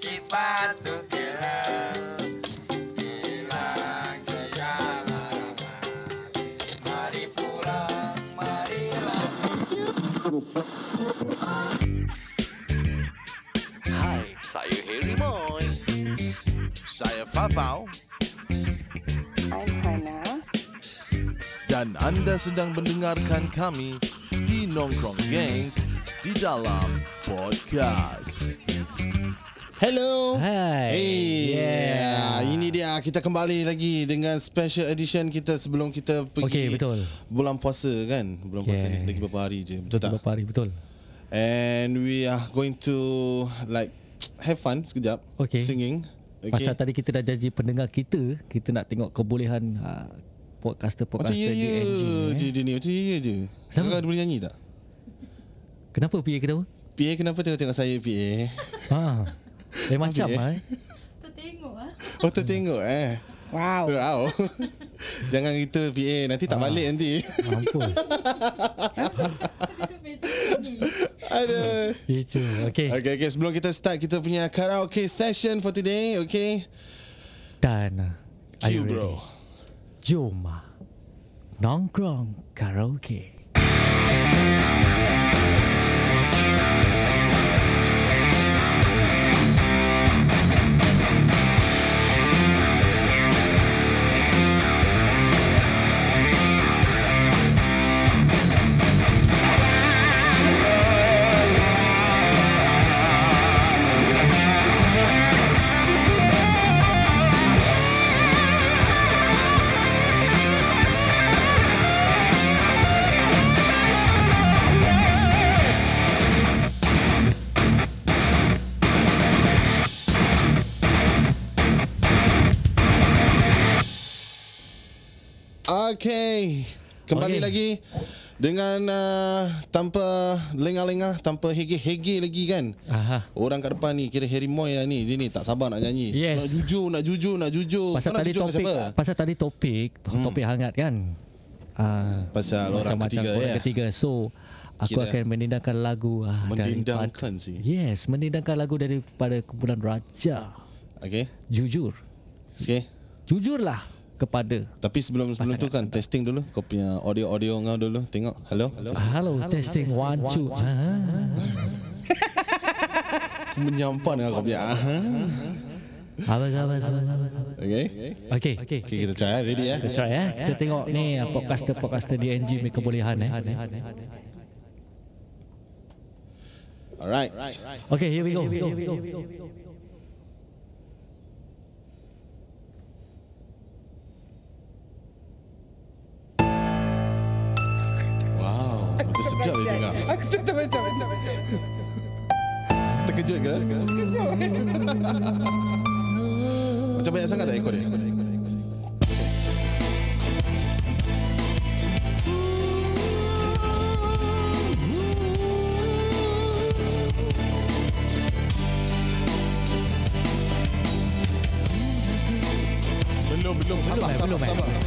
Sifat tu gila Gila gila Mari pulang Marilah Hai, saya Harry Moy. Saya Fafau I'm Hana. dan anda sedang mendengarkan kami di Nongkrong Gangs di dalam podcast. Hello. Hai. Hey, yeah. ini dia kita kembali lagi dengan special edition kita sebelum kita pergi Okey, betul. bulan puasa kan. Bulan puasa ni Yes. lagi beberapa hari je. Betul tak? Beberapa hari betul. And we are going to like have fun sekejap Okey. singing. Okay. Pasal tadi kita dah janji pendengar kita, kita nak tengok kebolehan uh, Macam podcaster-podcaster ya di ya NG. je Eh. dia ni Macam ya ya je? Kakak boleh nyanyi tak? Kenapa PA kita? PA kenapa tengok-tengok saya PA? Ha. Lain macam PA? ah. eh. Tertengok ah. Oh tertengok eh Wow. Wow Jangan gitu PA Nanti tak balik nanti ni. Aduh Itu. Okey. Okay okay sebelum kita start Kita punya karaoke session for today Okay Dan uh, you bro ready? Jom ah. Nongkrong karaoke. Okay Kembali Okay. lagi Dengan uh, Tanpa Lengah-lengah Tanpa hege-hege lagi kan Aha. Orang kat depan ni Kira Harry Moy lah ni Dia ni tak sabar nak nyanyi Yes. Nak jujur Nak jujur Nak jujur Pasal Kau tadi jujur topik pasal tadi topik topik hangat kan. Ah Pasal orang macam-macam ketiga orang ya. ketiga. So aku Kira- akan menendangkan lagu ah, Mendendangkan daripada- sih. Yes, menendangkan lagu daripada kumpulan Raja. Okay Jujur. Okay Jujurlah kepada Tapi sebelum sebelum tu kan Testing dulu Kau punya audio-audio kau dulu Tengok Hello Hello, Hello testing one two. Ah. Aku menyampan dengan kau punya Aha. Apa khabar semua? Okay Okey. Okay kita try eh. Ready eh Kita try eh. Kita tengok ni ah, podcaster-podcaster DNG punya kebolehan eh. Alright Okay, here we go. Wow Macam sedap dia dengar Aku tetap macam macam. Terkejut ke? Macam banyak sangat tak ekor dia? Belum, belum. Sabar, eh, sabar, belum, eh. sabar.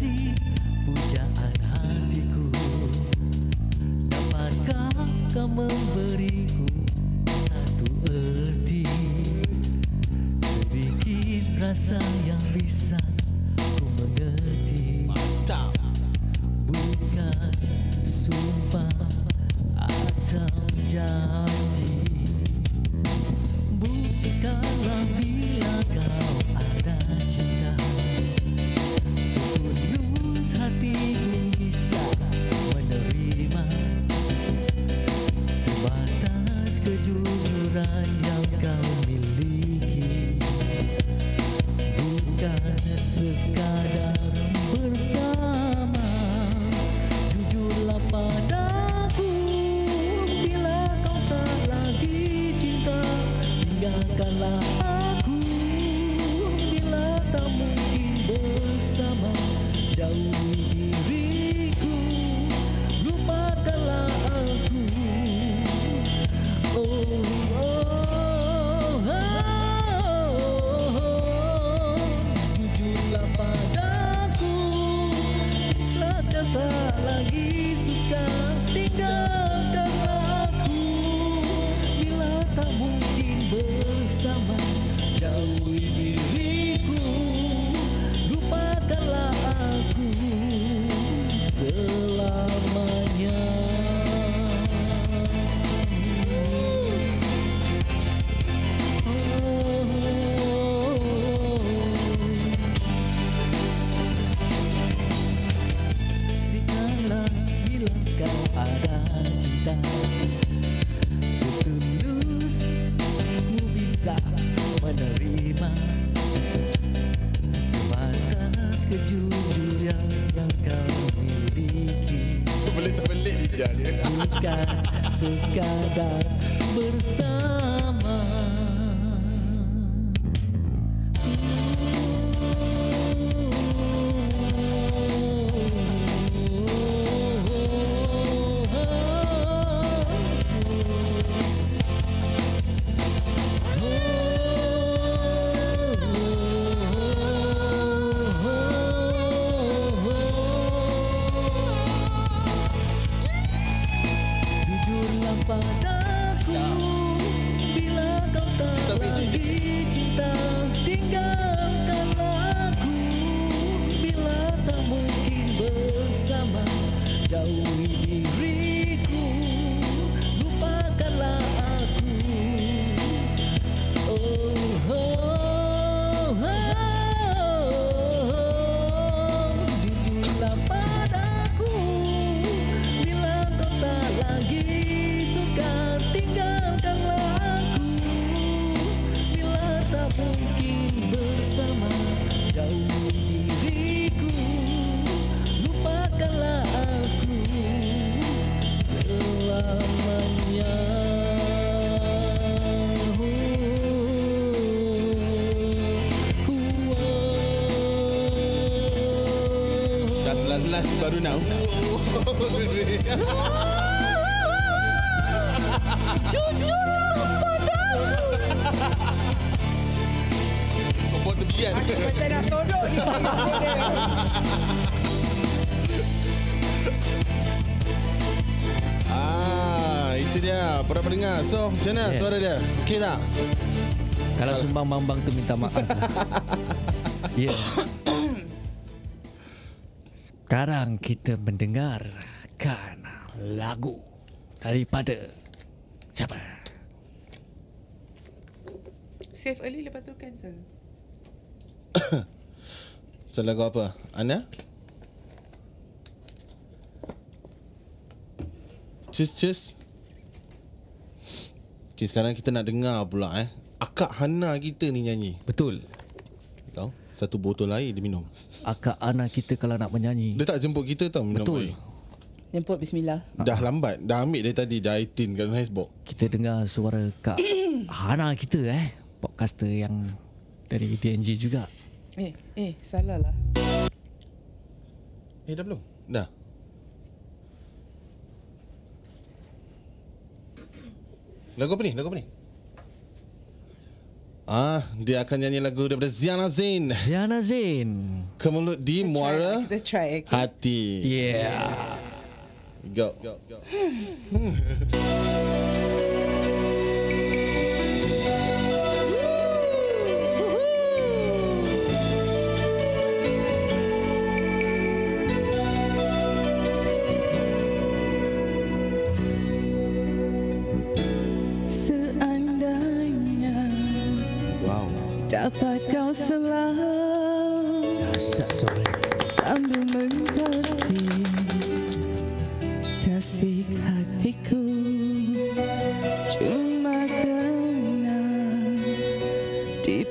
see. Lidah dia. Bukan sekadar bersama Selas-selas baru nak. Jujurlah padaku. Buat tebian. Macam nak sodok ni. Ah, itu dia para pendengar. So, macam mana Yeah. suara dia? Okey tak? Kalau sumbang mambang tu minta maaf. Ya. yeah. Kita mendengarkan lagu daripada siapa? Save early lepas tu cancel. So, lagu apa? Ana? Cheers, cheers. Okay, sekarang kita nak dengar pula eh. Akak Hana kita ni nyanyi. Betul. Tahu? Satu botol air dia minum. Akak anak kita kalau nak menyanyi. Dia tak jemput kita tau minum Betul. air. Jemput bismillah. Dah lambat. Dah ambil dari tadi. Dah 18 kat icebox. Kita dengar suara Kak Hana kita eh. Podcaster yang dari DNG juga. Eh, eh, salah lah. Eh, dah belum? Dah. Lagu apa ni? Lagu apa ni? Ah, dia akan nyanyi lagu daripada Ziana Zain. Ziana Zain. Kemulut di muara Kita try. Okay. hati. Yeah. Go. go, go. Cuma kerana di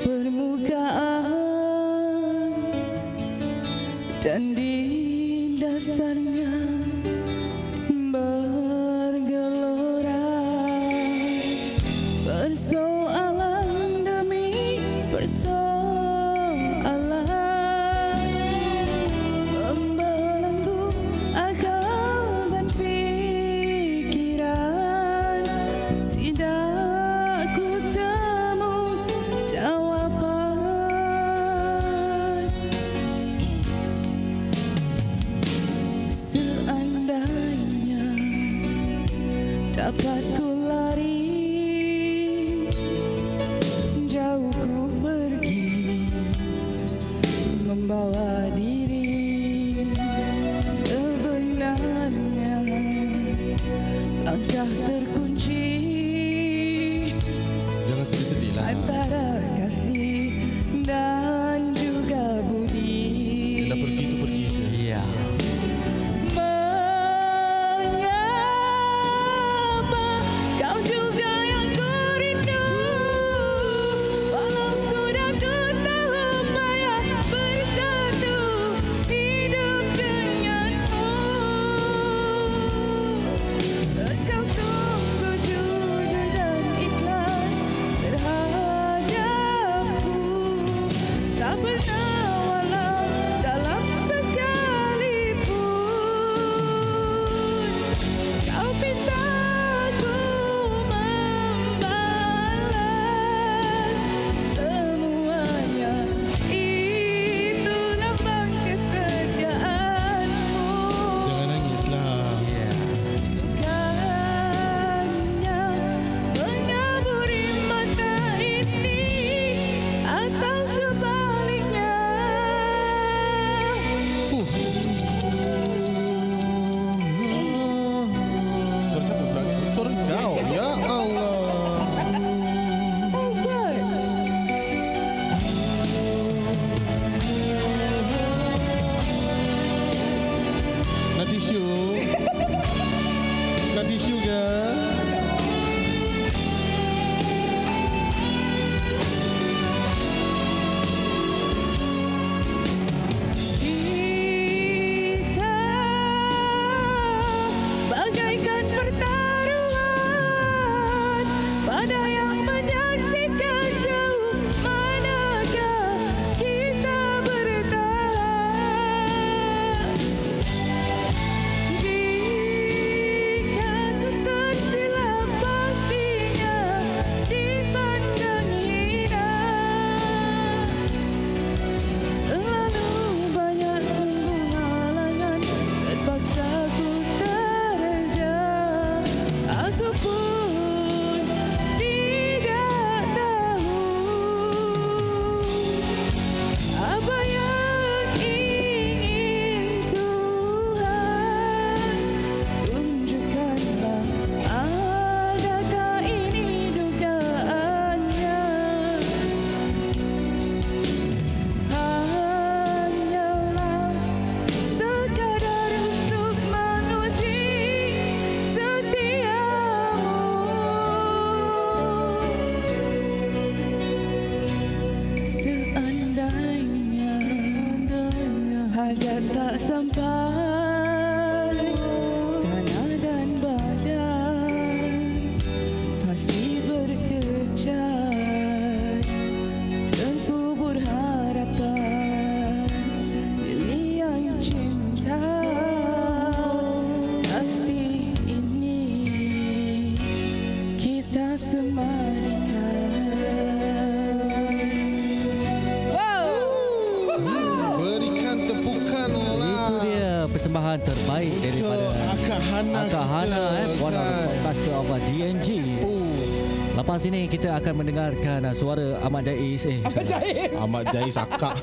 mendengarkan uh, suara Ahmad Jais eh. Ahmad Jais. Ahmad Jais akak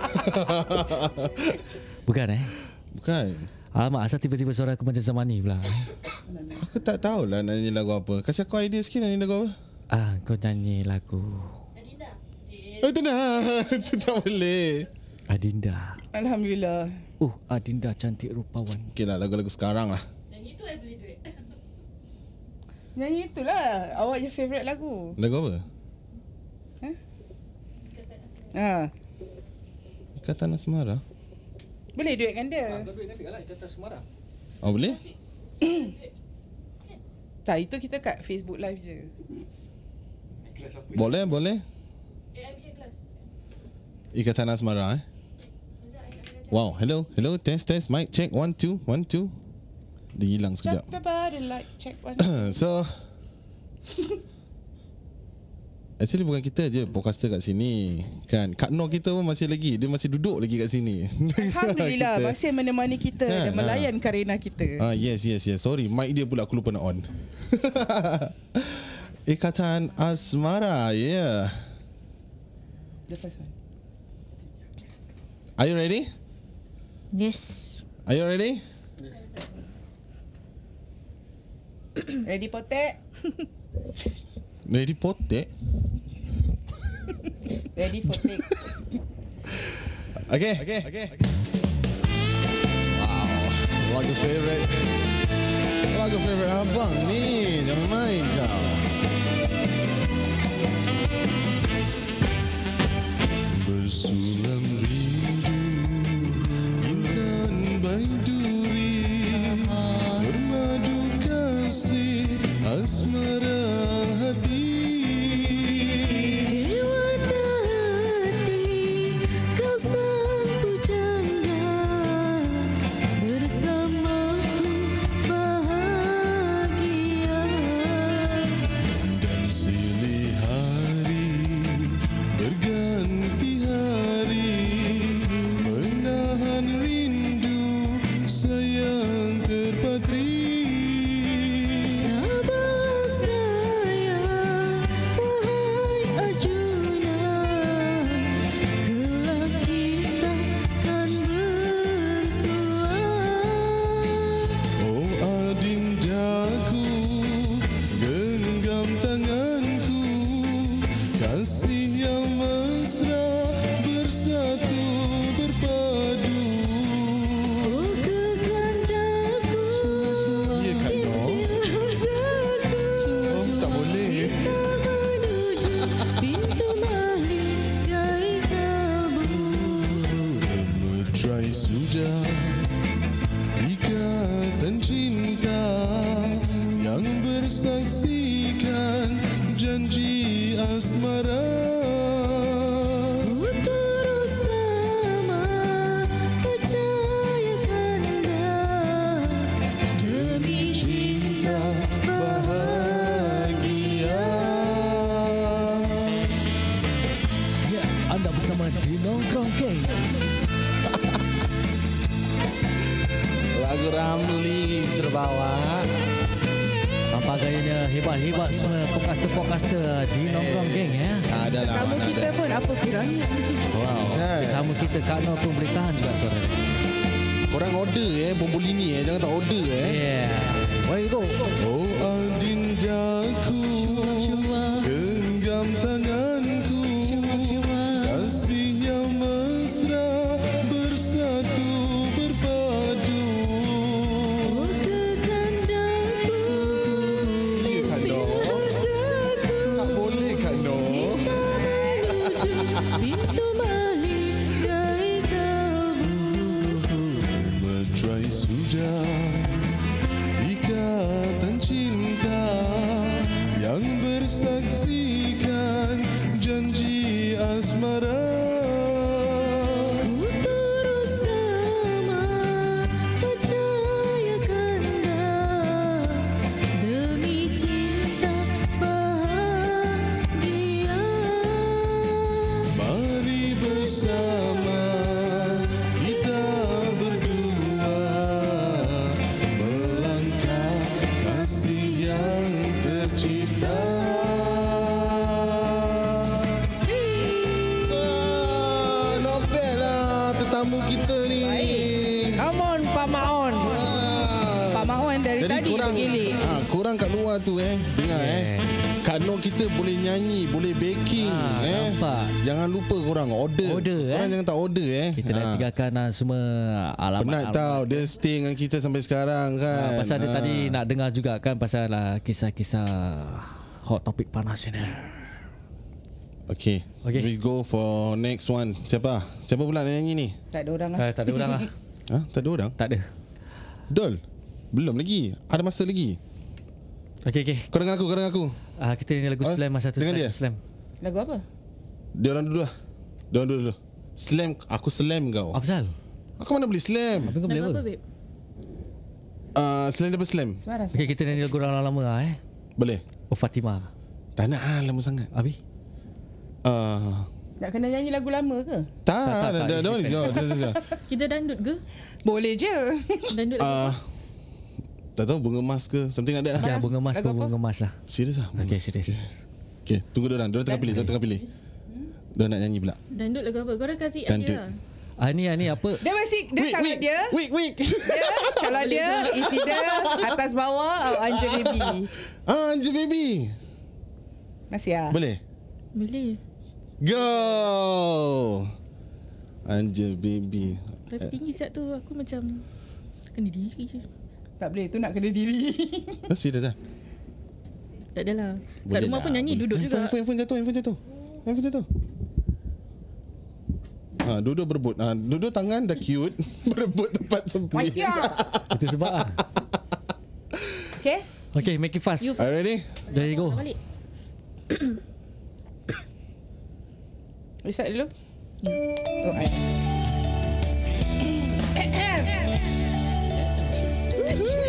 Bukan eh. Bukan Alamak, asal tiba-tiba suara aku macam Zamani pula. Aku tak tahulah nak nyanyi lagu apa Kasih aku idea sikit nak nyanyi lagu apa Ah, kau nyanyi lagu Oh tenang Itu tak boleh Adinda. Alhamdulillah Uh, Adinda cantik rupawan. Okay lah lagu-lagu sekarang lah Nyanyi itulah awak your favourite lagu. Lagu apa? Ha. Ikatan Asmara Boleh duetkan dia. Oh boleh? Tak, itu kita kat Facebook live je. Boleh boleh Ikatan Asmara eh Wow hello Hello test test mic check one two one two Dia hilang sekejap light check one. So Actually bukan kita je podcaster kat sini. Kan? Kak Noh kita pun masih lagi. Dia masih duduk lagi kat sini. Alhamdulillah Kita- masih menemani kita Kan, dan melayan karena kita. Ah yes yes yes. Sorry mic dia pula aku lupa nak on. Ikatan Asmara Yeah. The first one. Are you ready? Yes. Are you ready? Ready potek? Ready potek Ready for take. Okay. Okay. Okay. Wow. Lagu favorite. Lagu favorite abang ni. Jangan main kau. Bersulam podcaster-podcaster di Nongkrong Geng ya. Ada lah Kamu kita ada. pun apa kurang. Wow. Kan? Tetamu kita Kak Nur pemberitaan juga suara. Korang order eh Bombol ini eh Jangan tak order eh Yeah. Where you go? Oh adindaku Genggam ah, korang kat luar tu eh dengar eh. Kak Noh kita boleh nyanyi, boleh baking Ah, eh. nampak. Jangan lupa korang order. Order, korang eh. jangan tak order eh. Kita dah Ah. tinggalkan ah, semua alamat. Penat tau Dia stay dengan kita sampai sekarang kan Ah, pasal dia Ah. tadi nak dengar juga kan pasal ah, kisah-kisah hot topic panas ini. Okay. Okay. We go for next one Siapa? Siapa pula nak nyanyi ni? Tak ada orang lah. Eh, tak ada orang lah. Ha? Tak ada orang? Tak ada. Dol? Belum lagi Ada masa lagi Okey okey. Kau dengar aku Kau dengar aku Ah kita ni lagu Ah, slam masa tu dengan slam. dia? slam. Lagu apa? Dia orang dulu lah Dia orang dulu dulu Slam Aku slam kau Apa pasal? Aku mana boleh slam Apa kau boleh Lagu apa? babe? uh, Slam daripada slam Semarang. Okey kita nyanyi lagu orang lama lah eh. Boleh Oh Fatima. Tak nak ah, lama sangat Abi? uh, Nak kena nyanyi lagu lama ke? Tak tak, tak, dah- dah- it's dah ni, different. dah- dah- dah. Kita dandut ke? Boleh je. Dandut lagu Ah, Tak tahu bunga emas ke Something like that Ya lah bunga emas ke bunga emas lah. Serius lah Okey serius. Okay tunggu dia orang Dia orang tengah pilih Dia orang tengah pilih Dia orang nak nyanyi pula Dandut lagu apa? Korang kasih Dandut. idea lah. Ah ni ah, ni apa? Dia masih dia kalau wait, dia Wait wait dia kalau dia isi dia atas bawah oh, Anja baby. Ah Anja baby Masih ah. Boleh Boleh. Go. Angel baby. Tapi tinggi siap tu aku macam kena diri je. Tak boleh, tu nak kena diri. Oh, serius ah? Tak adalah. Kat rumah lah. pun nyanyi duduk handphone, juga. Handphone, handphone jatuh, handphone jatuh. Handphone jatuh. Ha, duduk berebut. Ha, duduk tangan dah cute. berebut tempat sempit. Macam. Itu sebab ah. Okay? Okay, make it fast. Are you ready? There you go. Balik. Reset dulu. Oh, I. Mm-hmm.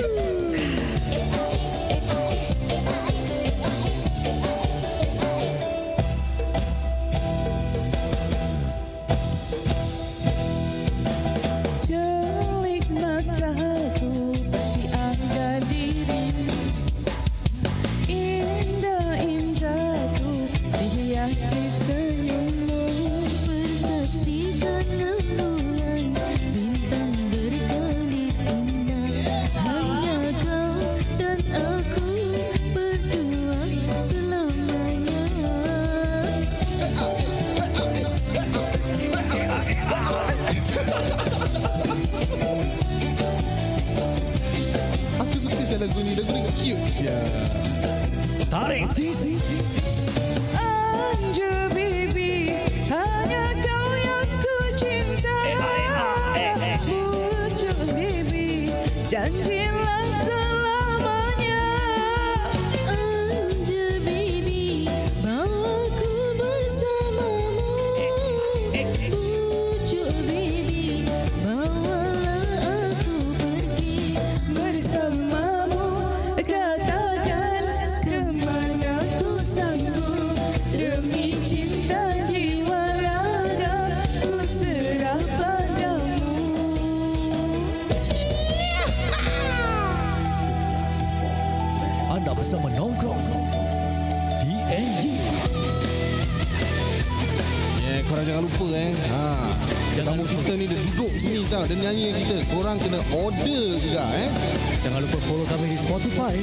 Dia nyanyi kita. Korang kena order juga eh. Jangan lupa follow kami di Spotify.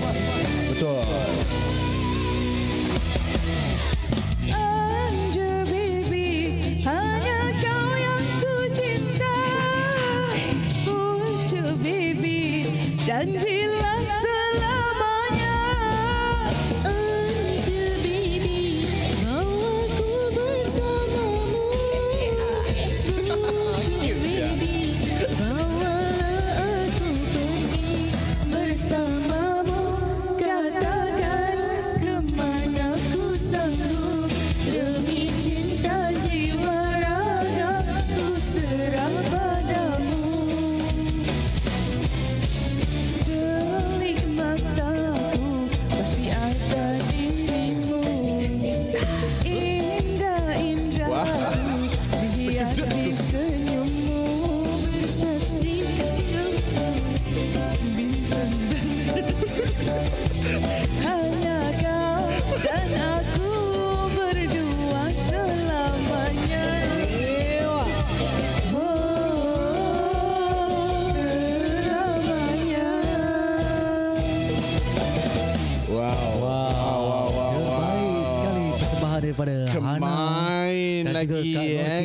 Betul.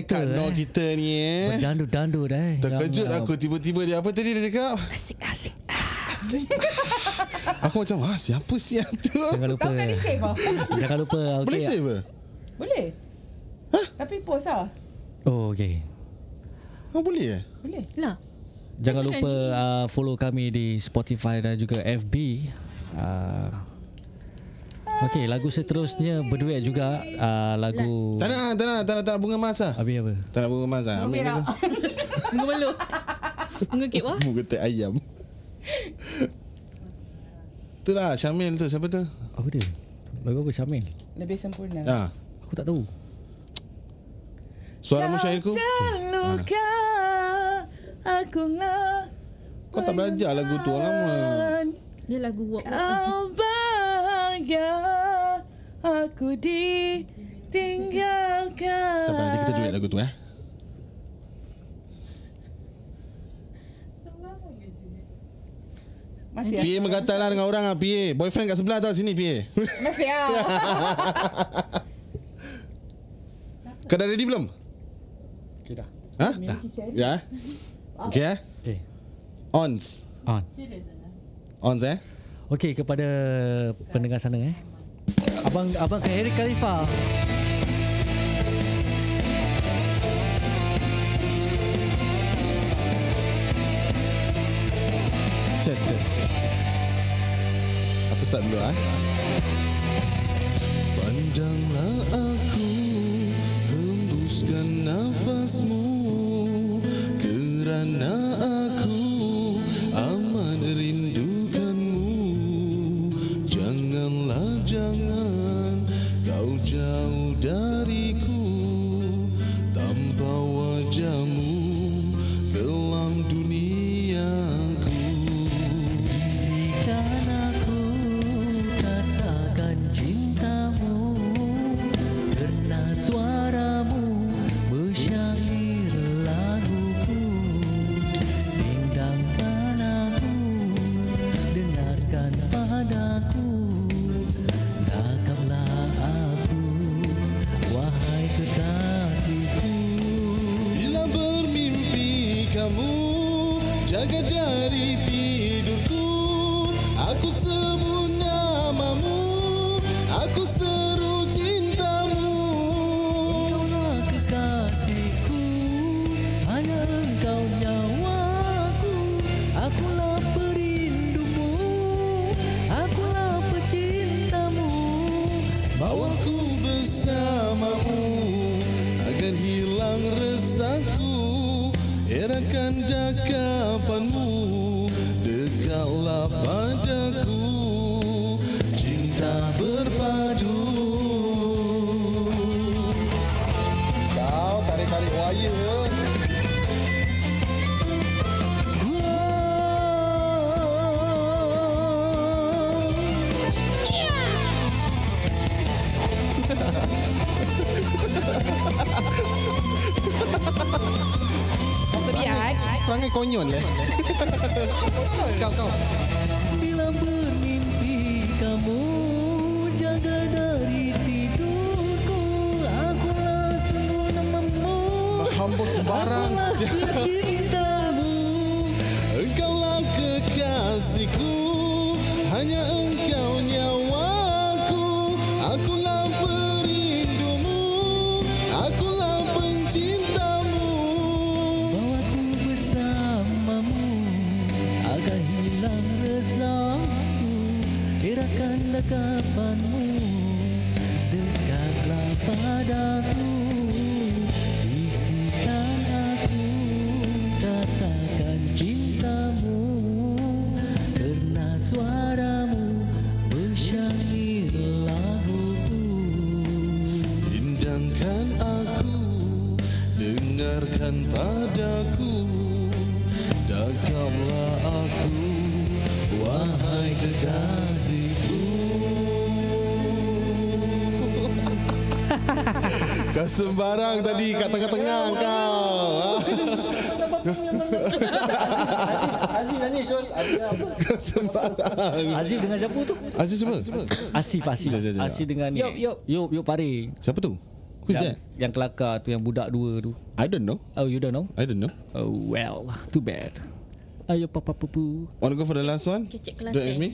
Eh. kita, Kak Noh eh. kita ni eh. Berdandut-dandut eh. Terkejut Yang, uh, aku tiba-tiba dia apa tadi dia cakap? Asik asik Aku macam ah siapa siap tu? Jangan lupa. Tahu kan dia save ah? Jangan lupa. Okay. Boleh save ke? Boleh. Tapi post lah. Oh, okay. Oh boleh eh? Boleh. Lah. Jangan lupa uh, follow kami di Spotify dan juga FB. Uh, okay, lagu seterusnya berduet juga. Uh, lagu... Tak nak, tak nak, tak nak, tak nak bunga emas lah. Habis apa? Tak nak bunga emas lah. Ambil Merah. dulu. Bunga belum. Bunga kek wah. Bunga teh ayam. Itulah Syamil tu siapa tu? Apa dia? Lagu apa Syamil? Lebih sempurna. Ah, Aku tak tahu. suara musyairku. Terluka Aku lah Kau tak belajar lagu tu lama. Dia lagu walk walk. Aku ditinggalkan Tak apa, nanti kita duit lagu tu eh. Masih PA menggatal lah dengan orang lah PA. Boyfriend kat sebelah tau sini PA. Masih ah. Kau dah ready belum? Okay dah. Ha? Ya. Okay eh? Okay. Ons. On. Ons eh? Okey kepada pendengar sana eh. Abang abang ke Harry Khalifa. Test test. Aku start dulu ah. Pandanglah aku hembuskan nafasmu kerana aku bersamamu Agar hilang resahku. Erakan dakapanmu Dekatlah padaku Perangai konyol eh? Kau kau. Bila bermimpi kamu Jaga dari tidurku Akulah semua namamu. Hamba sembarang. Akulah secintamu. Engkaulah kekasihku. Hanya engkau nyawaku hilang resahku Erakan dakapanmu Dekatlah padaku Bisikan aku Katakan cintamu Kerana suaramu Bersyair laguku. Bindangkan aku Dengarkan padaku kekasihku Kau sembarang tadi kat tengah-tengah kau Azif nyanyi Syul Kau sembarang Azif dengan siapa tu? Aziz siapa? Asif Asif Jap, jap, jap. Asif dengan ni Yop, Yop. Yop Yop Pare Siapa tu? Who's yang, that? yang kelakar tu Yang budak dua tu I don't know Oh you don't know? I don't know Oh well Too bad Ayo papa pupu Want to go for the last one? Kecek Don't Kelantan. ask me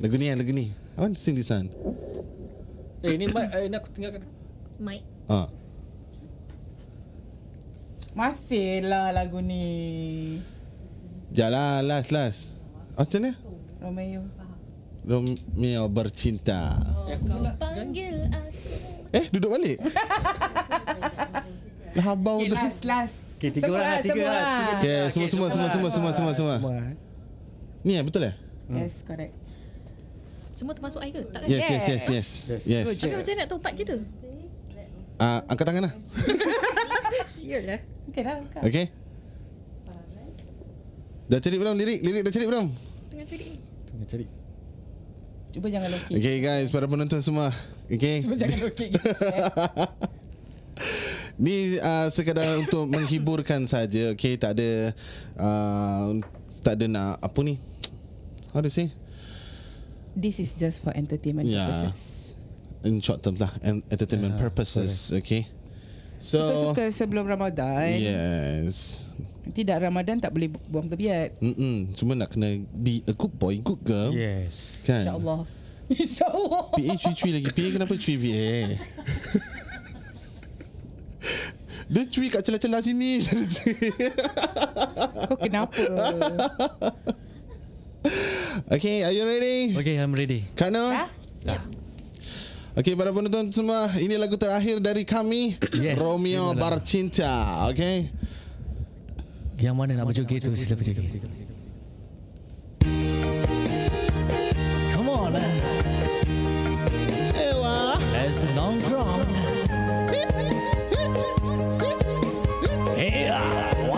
Lagu ni lagu ni I want to sing this one Eh ni mic eh, ni aku tinggalkan Mike. Ah, Masih lah lagu ni. Jalan last last Macam mana? Romeo. Romeo bercinta Panggil aku. Eh duduk balik Lah habau Okay, tu last, last. Okay, tiga Semua orang, tiga semua orang, tiga- Okay, semua semua semua semua semua semua semua. Ni eh betul eh? Yes, correct. Semua termasuk air ke? Tak kan? Yes yes yes yes. Yes. Tapi macam mana nak tahu part kita? Ah angkat tangan lah. Sial lah. Okay lah. Kak. Okay. Dah cari belum lirik? Lirik dah cari belum? Tengah cari ni. Tengah cari Cuba jangan lokek. Okay guys, para penonton semua. Okay. Cuba jangan lokek gitu. Ni uh, sekadar untuk menghiburkan saja. Okay, tak ada uh, tak ada nak apa ni? How to say? This is just for entertainment yeah. purposes. In short term lah, entertainment yeah, purposes. Correct. Okay. So, Suka-suka sebelum Ramadan. Yes. Tidak Ramadan tak boleh buang tebiat. Mm Semua nak kena be a good boy, good girl. Yes. Kan? InsyaAllah. InsyaAllah. PA cuy-cuy lagi. PA kenapa cuy PA? Dia cuy kat celah-celah sini. Kau kenapa? Okay are you ready? Okay I'm ready. Karena Dah? Dah. Okay para penonton semua Ini lagu terakhir dari kami yes, Romeo Barcinta. Okay? Yang mana nak berjoget tu Sila berjoget Come on lah. Ewa. Let's nongkrong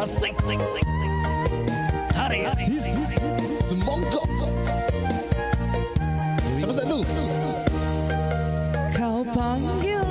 six, six, six, six. Hurry, Sis. Semongkok. Kau panggil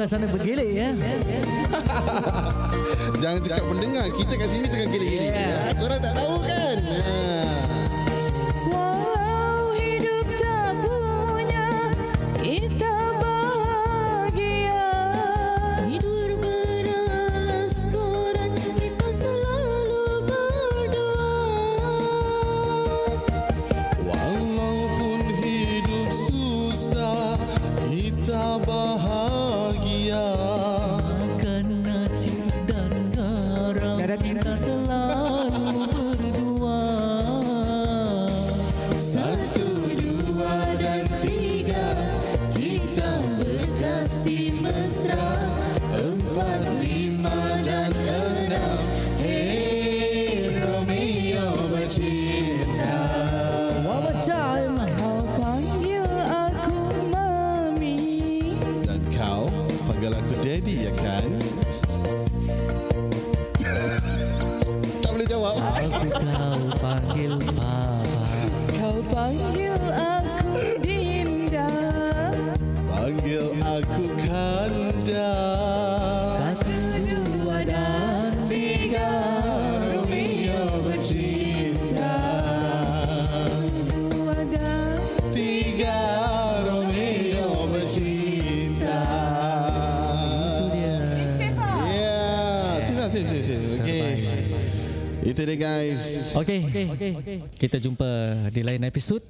dengar sana bergelek ya. Jangan cakap pendengar, kita kat sini tengah gelek-gelek. Yeah. Korang tak tahu kan? Itu dia guys. Okay. okay. Kita jumpa di lain episod.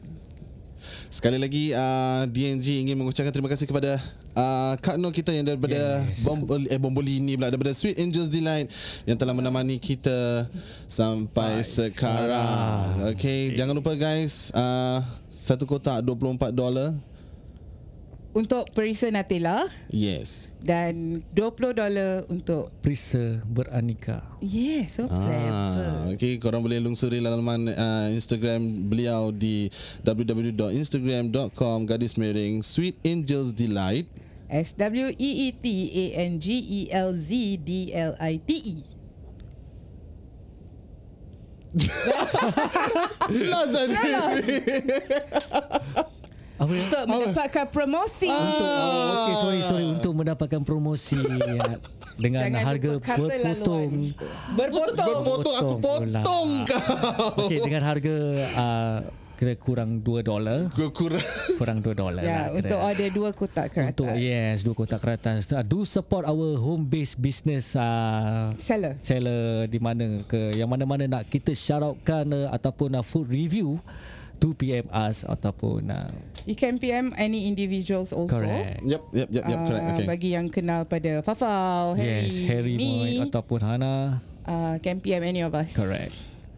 Sekali lagi uh, DNG ingin mengucapkan terima kasih kepada uh, Kak Noh kita yang daripada Yes. Bombol, eh, Bombolini pula daripada Sweet Angels Delight yang telah menemani kita sampai sekarang. Okay, jangan lupa guys uh, satu kotak 24 dolar. Untuk perisa Nutella Yes. dan 20 dolar untuk Perisa beraneka. Yeah, so clever. Ah, okay, korang boleh lungsuri laman uh, Instagram beliau di www.instagram.com gadis miring Sweet Angels Delight. S W E E T A N G E L Z D L I T E. Tadi. Apa ya? Untuk mendapatkan promosi. Untuk oh, okay, sorry sorry untuk mendapatkan promosi ya, dengan Jangan harga berpotong. Berpotong. Berpotong aku potong kau. Okey dengan harga uh, kira kurang 2 dolar, kurang. kurang 2 dolar Ya, lah. untuk kira. order dua kotak keratas. untuk yes dua kotak kertas. Uh, do support our home based business uh, Seller. seller di mana ke yang mana-mana nak kita shout outkan uh, ataupun uh, food review do PM us ataupun uh, You can PM any individuals also. correct. Yep, yep, yep, yep, correct. Uh, Okay. Bagi yang kenal pada Fafau, Harry, yes, Harry me, Moy ataupun Hana. uh, can PM any of us. Correct.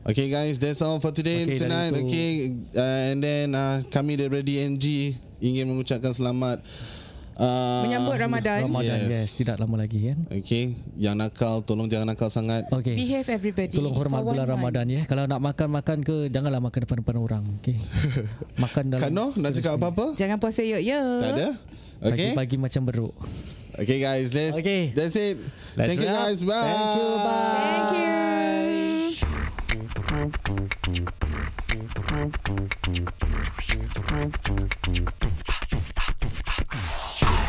Okay guys, that's all for today Okay, tonight. Okay, uh, and then uh, kami dari DNG ingin mengucapkan selamat uh, Menyambut Ramadan. Ramadan yes. Yes. tidak lama lagi kan. Okay, yang nakal tolong jangan nakal sangat. Okey. Behave everybody. Tolong hormat for bulan month. Ramadan ya. Kalau nak makan-makan ke janganlah makan depan-depan orang. Okey. makan dalam Kak Noh nak cakap apa-apa? Jangan puasa yuk ya. Tak ada? Okay. Pagi-pagi macam beruk. Okay guys, that's Okay. that's it. Let's Thank you wrap. guys. Bye. Thank you. Bye. Thank you. Thank you. Shit.